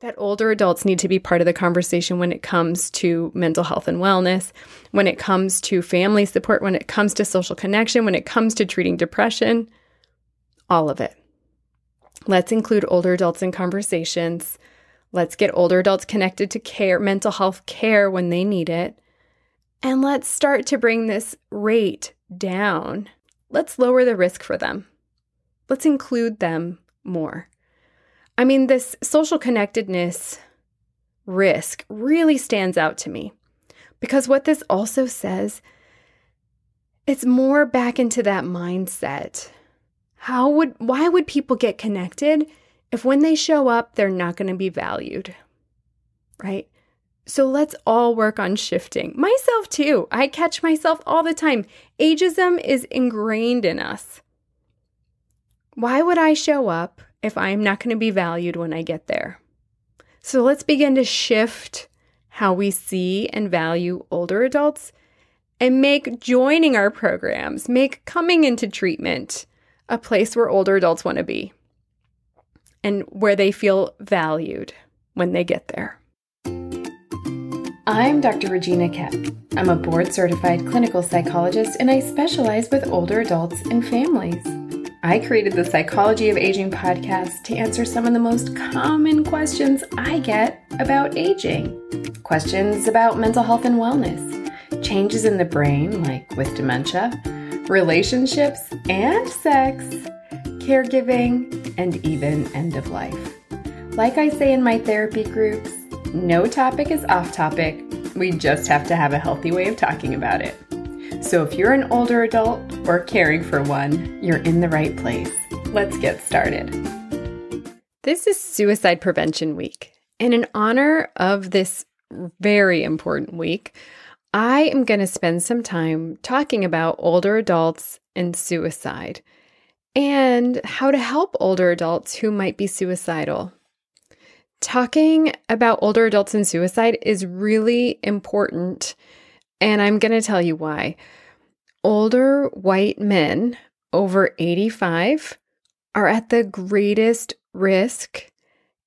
that older adults need to be part of the conversation when it comes to mental health and wellness, when it comes to family support, when it comes to social connection, when it comes to treating depression, all of it. Let's include older adults in conversations. Let's get older adults connected to care, mental health care when they need it. And let's start to bring this rate down. Let's lower the risk for them. Let's include them more. I mean, this social connectedness risk really stands out to me because what this also says, it's more back into that mindset. How would, why would people get connected if when they show up, they're not going to be valued? Right? So let's all work on shifting. Myself too. I catch myself all the time. Ageism is ingrained in us. Why would I show up if I'm not going to be valued when I get there. So let's begin to shift how we see and value older adults and make joining our programs, make coming into treatment a place where older adults want to be and where they feel valued when they get there. I'm Dr. Regina Koepp. I'm a board certified clinical psychologist and I specialize with older adults and families. I created the Psychology of Aging podcast to answer some of the most common questions I get about aging. Questions about mental health and wellness, changes in the brain, like with dementia, relationships and sex, caregiving, and even end of life. Like I say in my therapy groups, no topic is off topic. We just have to have a healthy way of talking about it. So if you're an older adult or caring for one, you're in the right place. Let's get started. This is Suicide Prevention Week. And in honor of this very important week, I am going to spend some time talking about older adults and suicide and how to help older adults who might be suicidal. Talking about older adults and suicide is really important and I'm going to tell you why. Older white men over 85 are at the greatest risk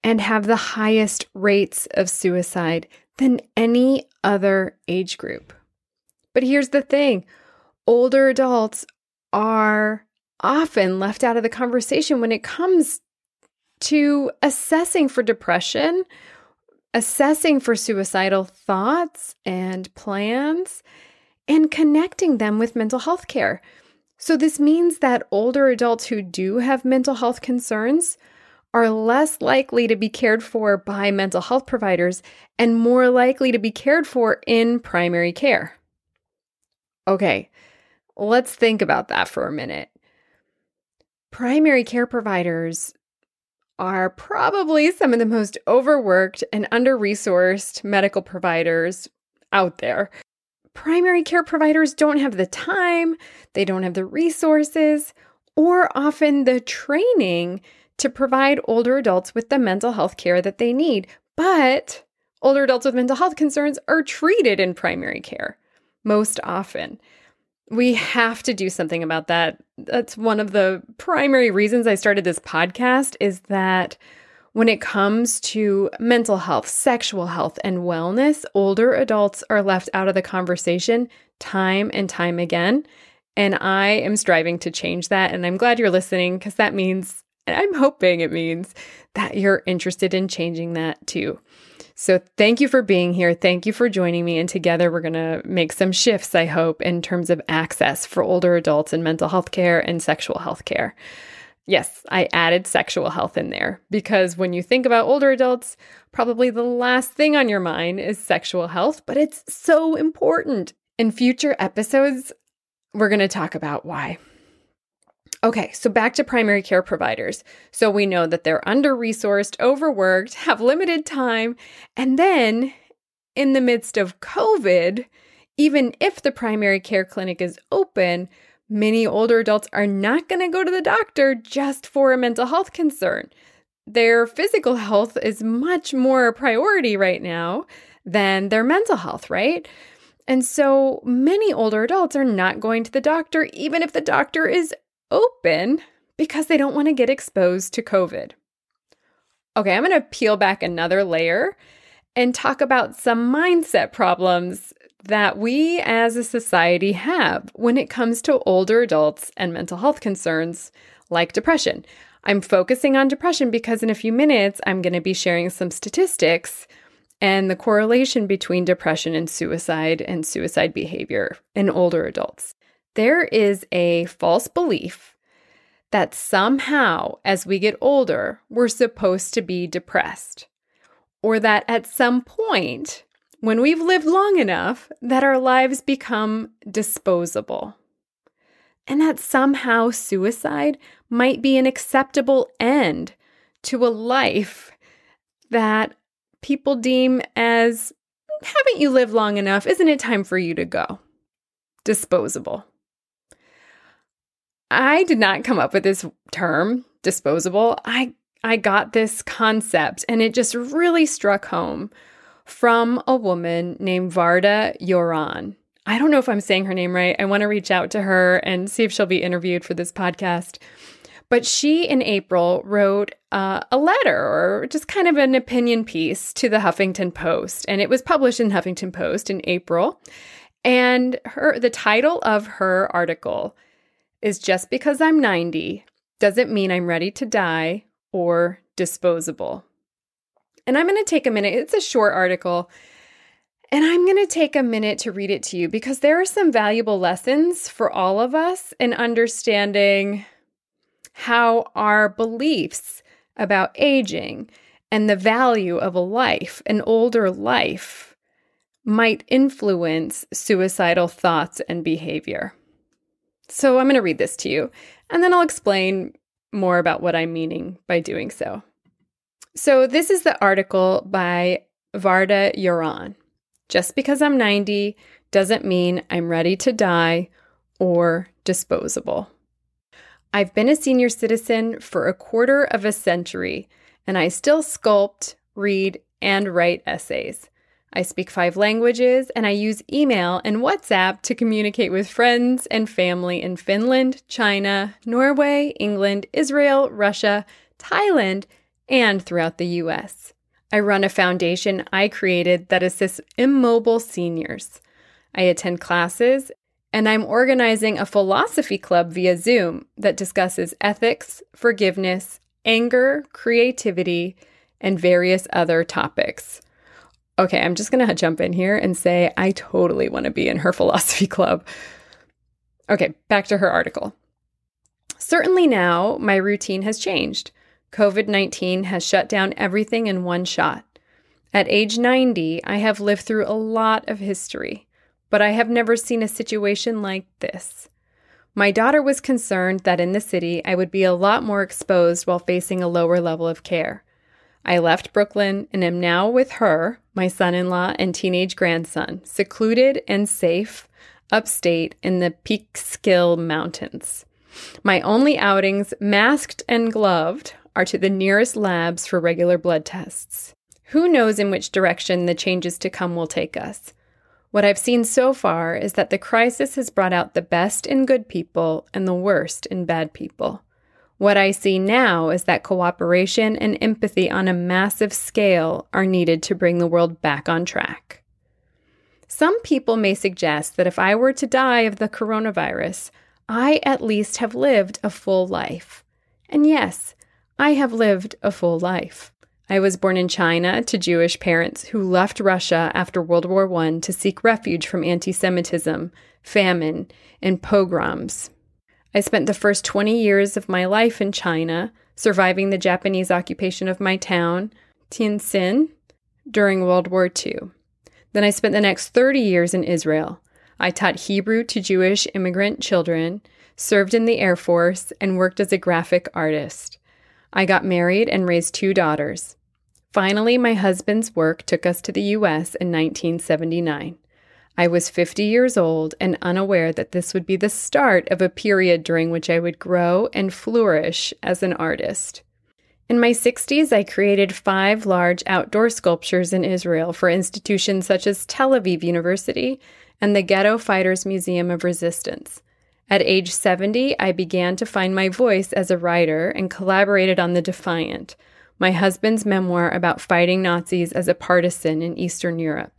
and have the highest rates of suicide than any other age group. But here's the thing older adults are often left out of the conversation when it comes to assessing for depression assessing for suicidal thoughts and plans, and connecting them with mental health care. So, this means that older adults who do have mental health concerns are less likely to be cared for by mental health providers and more likely to be cared for in primary care. Okay, let's think about that for a minute. Primary care providers are probably some of the most overworked and under resourced medical providers out there. Primary care providers don't have the time, they don't have the resources, or often the training to provide older adults with the mental health care that they need. But older adults with mental health concerns are treated in primary care most often. We have to do something about that. That's one of the primary reasons I started this podcast is that when it comes to mental health, sexual health, and wellness, older adults are left out of the conversation time and time again. And I am striving to change that. And I'm glad you're listening because that means, and I'm hoping it means, that you're interested in changing that too. So thank you for being here. Thank you for joining me. And together we're going to make some shifts, I hope, in terms of access for older adults in mental health care and sexual health care. Yes, I added sexual health in there because when you think about older adults, probably the last thing on your mind is sexual health, but it's so important. In future episodes, we're going to talk about why. Okay, so back to primary care providers. So we know that they're under resourced, overworked, have limited time, and then in the midst of COVID, even if the primary care clinic is open, many older adults are not going to go to the doctor just for a mental health concern. Their physical health is much more a priority right now than their mental health, right? And so many older adults are not going to the doctor, even if the doctor is open because they don't want to get exposed to COVID. Okay, I'm going to peel back another layer and talk about some mindset problems that we as a society have when it comes to older adults and mental health concerns like depression. I'm focusing on depression because in a few minutes, I'm going to be sharing some statistics and the correlation between depression and suicide and suicide behavior in older adults. There is a false belief that somehow, as we get older, we're supposed to be depressed, or that at some point, when we've lived long enough, that our lives become disposable and that somehow suicide might be an acceptable end to a life that people deem as haven't you lived long enough? Isn't it time for you to go? Disposable. I did not come up with this term, disposable. I I got this concept and it just really struck home from a woman named Varda Yoran. I don't know if I'm saying her name right. I want to reach out to her and see if she'll be interviewed for this podcast. But she, in April, wrote uh, a letter or just kind of an opinion piece to the Huffington Post, and it was published in Huffington Post in April. And her the title of her article is "Just because I'm 90 doesn't mean I'm ready to die or disposable." And I'm going to take a minute. It's a short article. And I'm going to take a minute to read it to you because there are some valuable lessons for all of us in understanding how our beliefs about aging and the value of a life, an older life, might influence suicidal thoughts and behavior. So I'm going to read this to you, and then I'll explain more about what I'm meaning by doing so. So, this is the article by Varda Yoran. Just because I'm 90 doesn't mean I'm ready to die or disposable. I've been a senior citizen for a quarter of a century, and I still sculpt, read, and write essays. I speak five languages, and I use email and WhatsApp to communicate with friends and family in Finland, China, Norway, England, Israel, Russia, Thailand, and throughout the US. I run a foundation I created that assists immobile seniors. I attend classes, and I'm organizing a philosophy club via Zoom that discusses ethics, forgiveness, anger, creativity, and various other topics. Okay, I'm just to jump in here and say I totally want to be in her philosophy club. Okay, back to her article. Certainly now, my routine has changed. COVID 19 has shut down everything in one shot. At age 90, I have lived through a lot of history, but I have never seen a situation like this. My daughter was concerned that in the city I would be a lot more exposed while facing a lower level of care. I left Brooklyn and am now with her, my son in law, and teenage grandson, secluded and safe upstate in the Catskill Mountains. My only outings, masked and gloved, are to the nearest labs for regular blood tests. Who knows in which direction the changes to come will take us? What I've seen so far is that the crisis has brought out the best in good people and the worst in bad people. What I see now is that cooperation and empathy on a massive scale are needed to bring the world back on track. Some people may suggest that if I were to die of the coronavirus, I at least have lived a full life. And yes, I have lived a full life. I was born in China to Jewish parents who left Russia after World War I to seek refuge from anti Semitism, famine, and pogroms. I spent the first 20 years of my life in China, surviving the Japanese occupation of my town, Tientsin, during World War II. Then I spent the next 30 years in Israel. I taught Hebrew to Jewish immigrant children, served in the Air Force, and worked as a graphic artist. I got married and raised two daughters. Finally, my husband's work took us to the U.S. in 1979. I was 50 years old and unaware that this would be the start of a period during which I would grow and flourish as an artist. In my 60s, I created five large outdoor sculptures in Israel for institutions such as Tel Aviv University and the Ghetto Fighters Museum of Resistance. At age 70, I began to find my voice as a writer and collaborated on The Defiant, my husband's memoir about fighting Nazis as a partisan in Eastern Europe.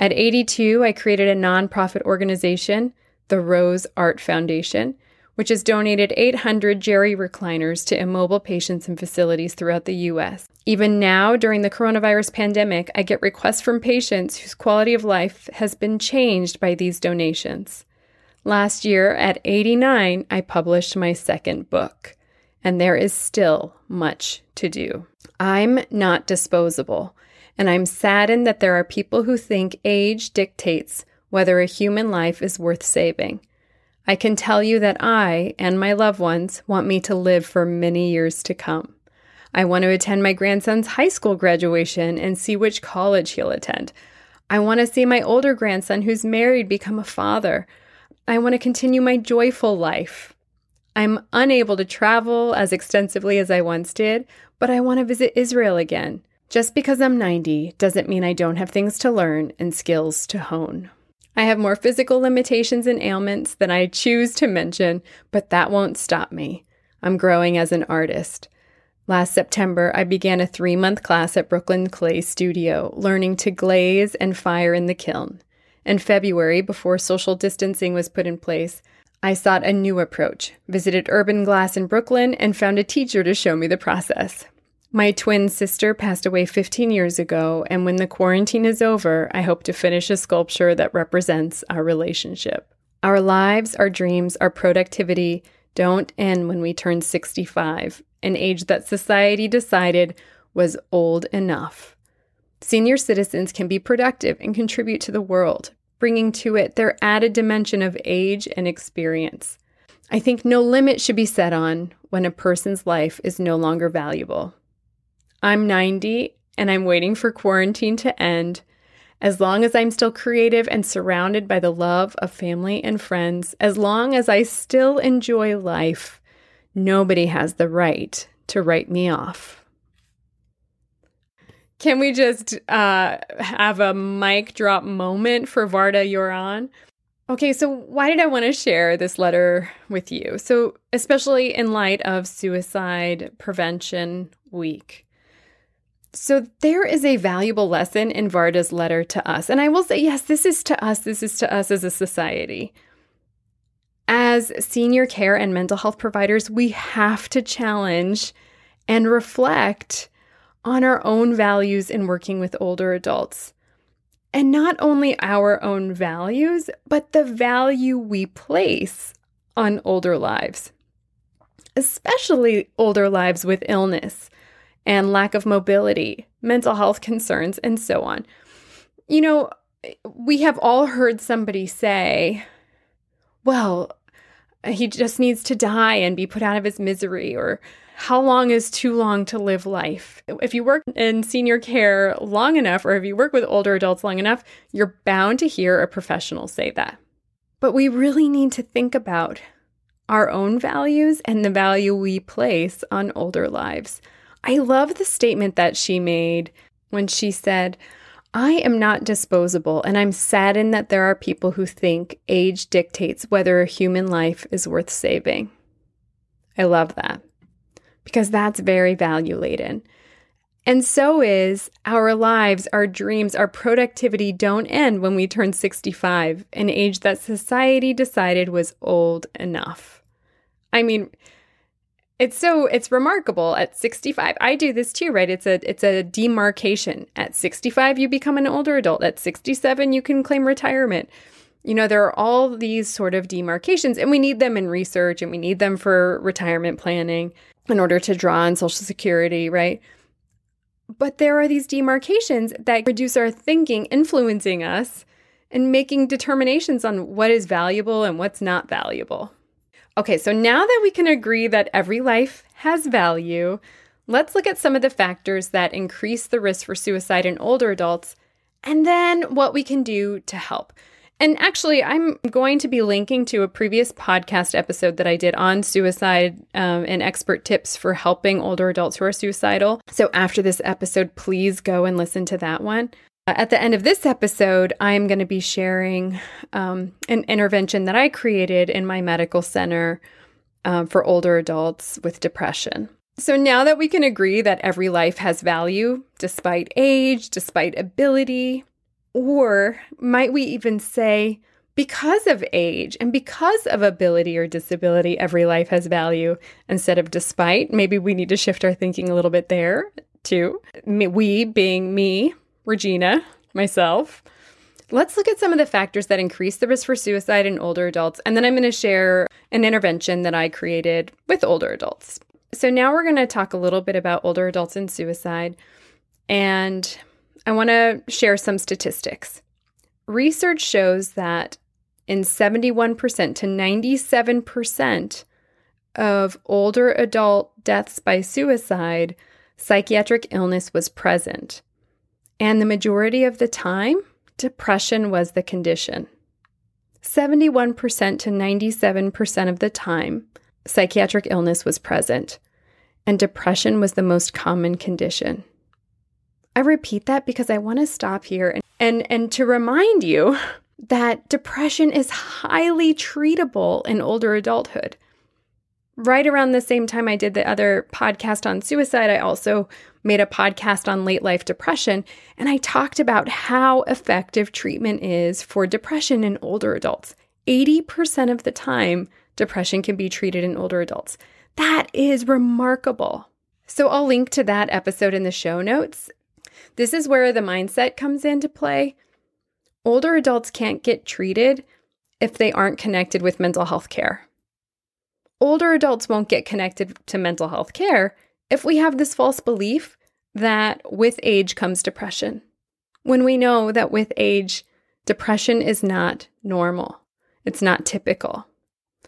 At 82, I created a nonprofit organization, the Rose Art Foundation, which has donated 800 geri recliners to immobile patients and facilities throughout the U.S. Even now, during the coronavirus pandemic, I get requests from patients whose quality of life has been changed by these donations. Last year, at 89, I published my second book, and there is still much to do. I'm not disposable, and I'm saddened that there are people who think age dictates whether a human life is worth saving. I can tell you that I and my loved ones want me to live for many years to come. I want to attend my grandson's high school graduation and see which college he'll attend. I want to see my older grandson who's married become a father. I want to continue my joyful life. I'm unable to travel as extensively as I once did, but I want to visit Israel again. Just because I'm 90 doesn't mean I don't have things to learn and skills to hone. I have more physical limitations and ailments than I choose to mention, but that won't stop me. I'm growing as an artist. Last September, I began a three month class at Brooklyn Clay Studio, learning to glaze and fire in the kiln. In February, before social distancing was put in place, I sought a new approach, visited Urban Glass in Brooklyn, and found a teacher to show me the process. My twin sister passed away 15 years ago, and when the quarantine is over, I hope to finish a sculpture that represents our relationship. Our lives, our dreams, our productivity don't end when we turn 65, an age that society decided was old enough. Senior citizens can be productive and contribute to the world, bringing to it their added dimension of age and experience. I think no limit should be set on when a person's life is no longer valuable. I'm 90 and I'm waiting for quarantine to end. As long as I'm still creative and surrounded by the love of family and friends, as long as I still enjoy life, nobody has the right to write me off. Can we just uh, have a mic drop moment for Varda Yoran? Okay, so why did I want to share this letter with you? So, especially in light of Suicide Prevention Week. So there is a valuable lesson in Varda's letter to us. And I will say, yes, this is to us, this is to us as a society. As senior care and mental health providers, we have to challenge and reflect on our own values in working with older adults. And not only our own values, but the value we place on older lives, especially older lives with illness and lack of mobility, mental health concerns, and so on. You know, we have all heard somebody say, well, he just needs to die and be put out of his misery, or how long is too long to live life? If you work in senior care long enough, or if you work with older adults long enough, you're bound to hear a professional say that. But we really need to think about our own values and the value we place on older lives. I love the statement that she made when she said, I am not disposable, and I'm saddened that there are people who think age dictates whether a human life is worth saving. I love that because that's very value laden. And so is our lives, our dreams, our productivity don't end when we turn 65, an age that society decided was old enough. I mean, it's so it's remarkable at 65. I do this too, right? It's a it's a demarcation. At 65 you become an older adult. At 67 you can claim retirement. You know, there are all these sort of demarcations and we need them in research and we need them for retirement planning in order to draw on social security, right? But there are these demarcations that reduce our thinking, influencing us and making determinations on what is valuable and what's not valuable. Okay, so now that we can agree that every life has value, let's look at some of the factors that increase the risk for suicide in older adults and then what we can do to help. And actually, I'm going to be linking to a previous podcast episode that I did on suicide um, and expert tips for helping older adults who are suicidal. So after this episode, please go and listen to that one. At the end of this episode, I'm going to be sharing um, an intervention that I created in my medical center um, for older adults with depression. So now that we can agree that every life has value, despite age, despite ability, or might we even say, because of age and because of ability or disability, every life has value instead of despite. Maybe we need to shift our thinking a little bit there too. We being me, Regina, myself. Let's look at some of the factors that increase the risk for suicide in older adults, and then I'm going to share an intervention that I created with older adults. So, now we're going to talk a little bit about older adults and suicide, and I want to share some statistics. Research shows that in 71% to 97% of older adult deaths by suicide, psychiatric illness was present. And the majority of the time, depression was the condition. 71% to 97% of the time, psychiatric illness was present, and depression was the most common condition. I repeat that because I want to stop here and, and, and to remind you that depression is highly treatable in older adulthood. Right around the same time I did the other podcast on suicide, I also made a podcast on late life depression, and I talked about how effective treatment is for depression in older adults. 80% of the time, depression can be treated in older adults. That is remarkable. So I'll link to that episode in the show notes. This is where the mindset comes into play. Older adults can't get treated if they aren't connected with mental health care. Older adults won't get connected to mental health care if we have this false belief that with age comes depression, when we know that with age, depression is not normal, it's not typical.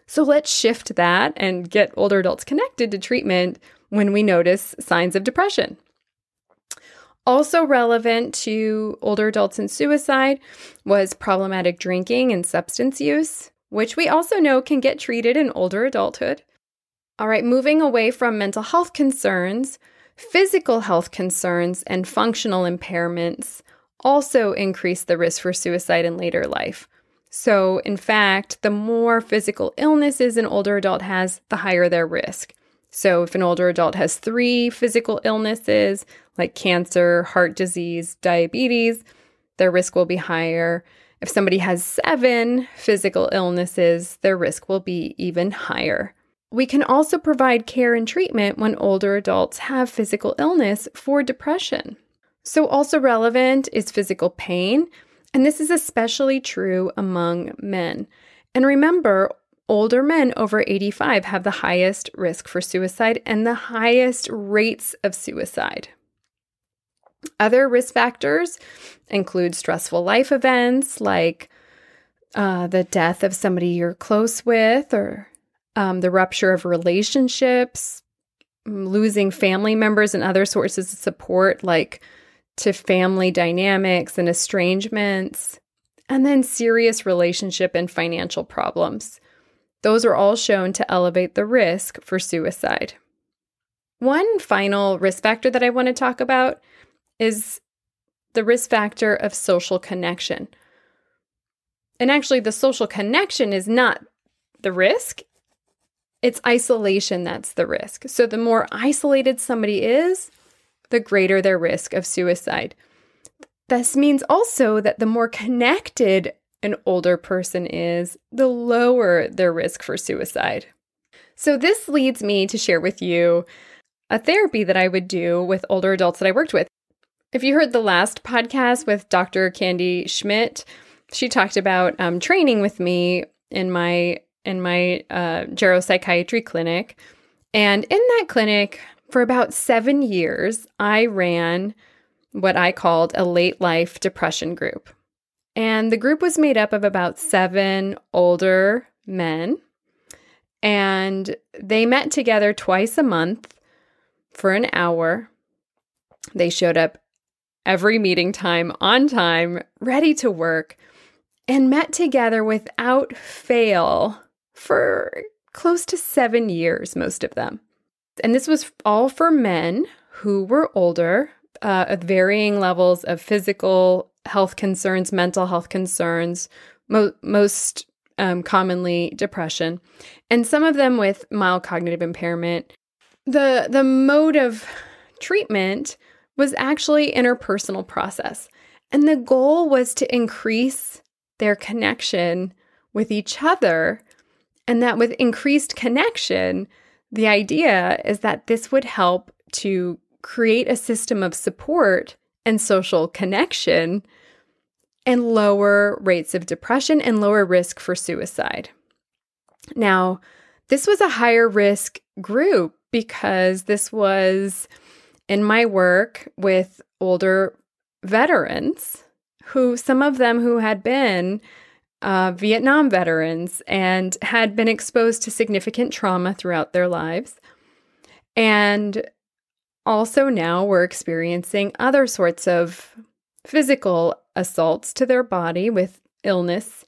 So let's shift that and get older adults connected to treatment when we notice signs of depression. Also relevant to older adults and suicide was problematic drinking and substance use, which we also know can get treated in older adulthood. All right, moving away from mental health concerns, physical health concerns and functional impairments also increase the risk for suicide in later life. So, in fact, the more physical illnesses an older adult has, the higher their risk. So, if an older adult has three physical illnesses like cancer, heart disease, diabetes, their risk will be higher. If somebody has seven physical illnesses, their risk will be even higher. We can also provide care and treatment when older adults have physical illness for depression. So, also relevant is physical pain, and this is especially true among men. And remember, older men over 85 have the highest risk for suicide and the highest rates of suicide. Other risk factors include stressful life events like uh, the death of somebody you're close with, or um, the rupture of relationships, losing family members and other sources of support, like to family dynamics and estrangements, and then serious relationship and financial problems. Those are all shown to elevate the risk for suicide. One final risk factor that I want to talk about is the risk factor of social connection. And actually, the social connection is not the risk, it's isolation that's the risk. So, the more isolated somebody is, the greater their risk of suicide. This means also that the more connected an older person is, the lower their risk for suicide. So, this leads me to share with you a therapy that I would do with older adults that I worked with. If you heard the last podcast with Dr. Candy Schmidt, she talked about um, training with me in my in my uh, geropsychiatry clinic, and in that clinic for about seven years, I ran what I called a late life depression group. And the group was made up of about seven older men. And they met together twice a month for an hour. They showed up every meeting time on time, ready to work, and met together without fail for close to seven years, most of them. And this was all for men who were older, uh, at varying levels of physical health concerns, mental health concerns, mo- most um, commonly depression, and some of them with mild cognitive impairment. the the mode of treatment was actually interpersonal process. And the goal was to increase their connection with each other. And that with increased connection, the idea is that this would help to create a system of support and social connection and lower rates of depression and lower risk for suicide. Now, this was a higher risk group because this was in my work with older veterans who some of them who had been uh, Vietnam veterans and had been exposed to significant trauma throughout their lives. And also now were experiencing other sorts of physical assaults to their body with illness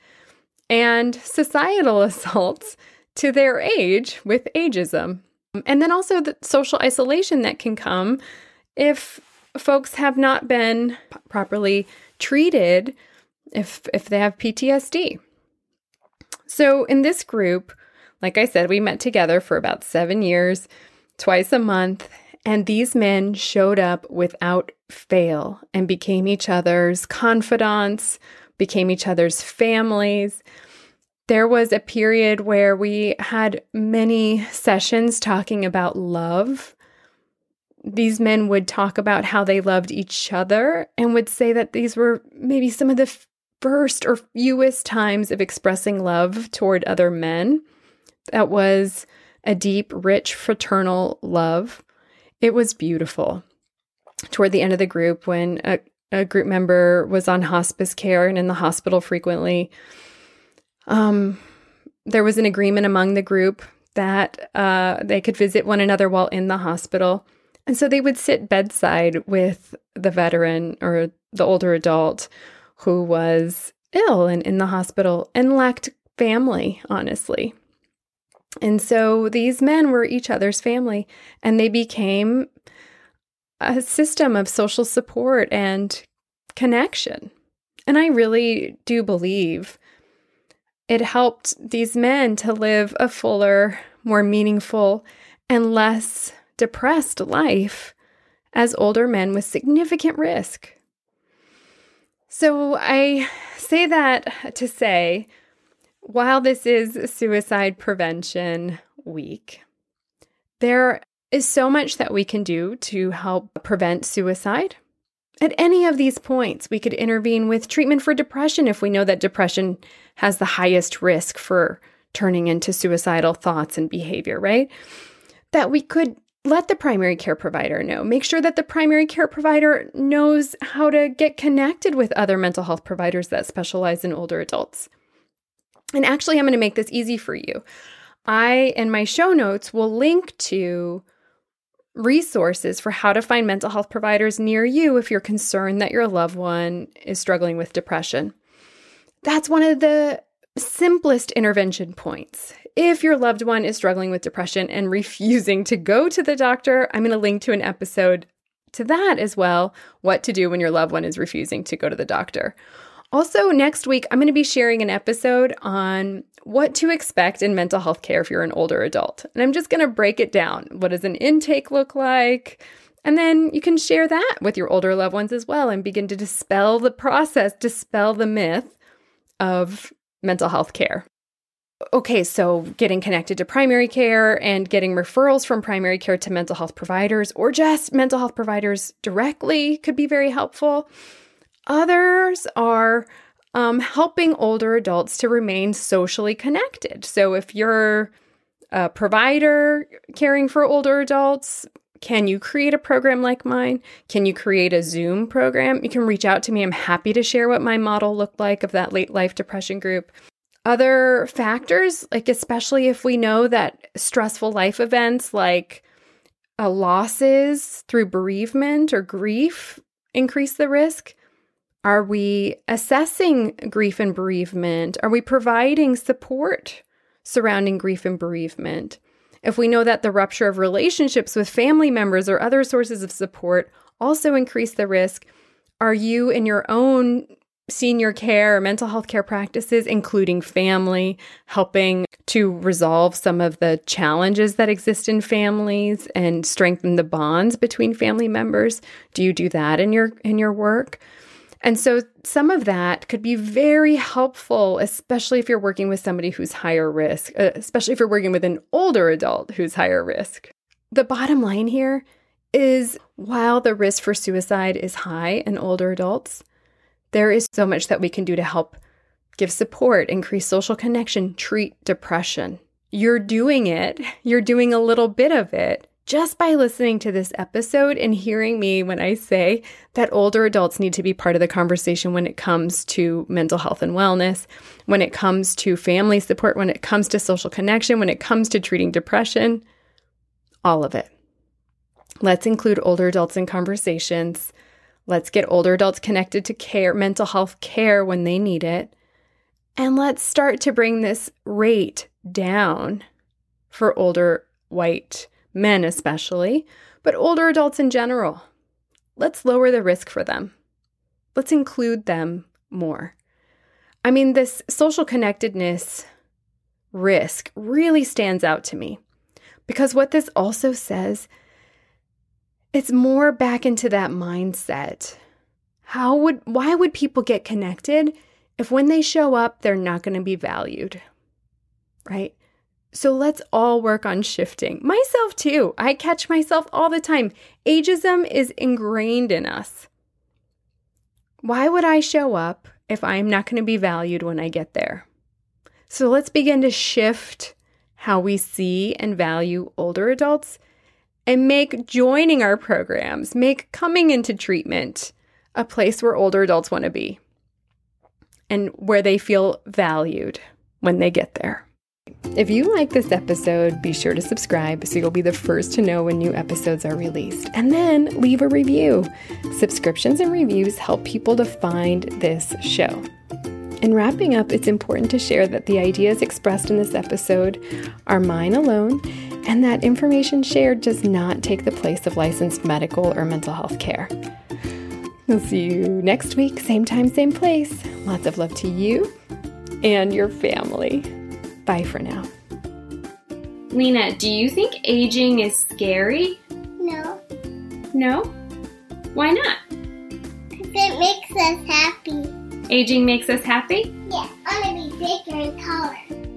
and societal assaults to their age with ageism. And then also the social isolation that can come if folks have not been properly treated if if they have PTSD. So in this group, like I said, we met together for about 7 years, twice a month, and these men showed up without fail and became each other's confidants, became each other's families. There was a period where we had many sessions talking about love. These men would talk about how they loved each other and would say that these were maybe some of the first or fewest times of expressing love toward other men. That was a deep, rich, fraternal love. It was beautiful. Toward the end of the group, when a, a group member was on hospice care and in the hospital frequently, um, there was an agreement among the group that uh, they could visit one another while in the hospital. And so they would sit bedside with the veteran or the older adult who was ill and in the hospital and lacked family, honestly. And so these men were each other's family, and they became a system of social support and connection. And I really do believe it helped these men to live a fuller, more meaningful, and less depressed life as older men with significant risk. So I say that to say while this is Suicide Prevention Week, there is so much that we can do to help prevent suicide. At any of these points, we could intervene with treatment for depression if we know that depression has the highest risk for turning into suicidal thoughts and behavior, right? That we could let the primary care provider know. Make sure that the primary care provider knows how to get connected with other mental health providers that specialize in older adults. And actually, I'm going to make this easy for you. I, in my show notes, will link to resources for how to find mental health providers near you if you're concerned that your loved one is struggling with depression. That's one of the simplest intervention points. If your loved one is struggling with depression and refusing to go to the doctor, I'm going to link to an episode to that as well what to do when your loved one is refusing to go to the doctor. Also, next week, I'm going to be sharing an episode on what to expect in mental health care if you're an older adult. And I'm just going to break it down. What does an intake look like? And then you can share that with your older loved ones as well and begin to dispel the process, dispel the myth of mental health care. Okay, so getting connected to primary care and getting referrals from primary care to mental health providers or just mental health providers directly could be very helpful. Others are um, helping older adults to remain socially connected. So if you're a provider caring for older adults, can you create a program like mine? Can you create a Zoom program? You can reach out to me. I'm happy to share what my model looked like of that late life depression group. Other factors, like especially if we know that stressful life events like uh, losses through bereavement or grief increase the risk, are we assessing grief and bereavement? Are we providing support surrounding grief and bereavement? If we know that the rupture of relationships with family members or other sources of support also increase the risk, are you in your own senior care or mental health care practices, including family, helping to resolve some of the challenges that exist in families and strengthen the bonds between family members? Do you do that in your in your work? And so some of that could be very helpful, especially if you're working with somebody who's higher risk, uh, especially if you're working with an older adult who's higher risk. The bottom line here is while the risk for suicide is high in older adults, there is so much that we can do to help give support, increase social connection, treat depression. You're doing it, you're doing a little bit of it just by listening to this episode and hearing me when I say that older adults need to be part of the conversation when it comes to mental health and wellness, when it comes to family support, when it comes to social connection, when it comes to treating depression, all of it. Let's include older adults in conversations. Let's get older adults connected to care, mental health care when they need it. And let's start to bring this rate down for older white men, especially, but older adults in general. Let's lower the risk for them. Let's include them more. I mean, this social connectedness risk really stands out to me because what this also says it's more back into that mindset. How would why would people get connected if when they show up they're not going to be valued? Right? So let's all work on shifting. Myself too. I catch myself all the time. Ageism is ingrained in us. Why would I show up if I'm not going to be valued when I get there? So let's begin to shift how we see and value older adults and make joining our programs, make coming into treatment a place where older adults want to be and where they feel valued when they get there. If you like this episode, be sure to subscribe so you'll be the first to know when new episodes are released. And then leave a review. Subscriptions and reviews help people to find this show. In wrapping up, it's important to share that the ideas expressed in this episode are mine alone and that information shared does not take the place of licensed medical or mental health care. We'll see you next week, same time, same place. Lots of love to you and your family. Bye for now. Lena, do you think aging is scary? No. No? Why not? Because it makes us happy. Aging makes us happy? Yeah, I want to be bigger and taller.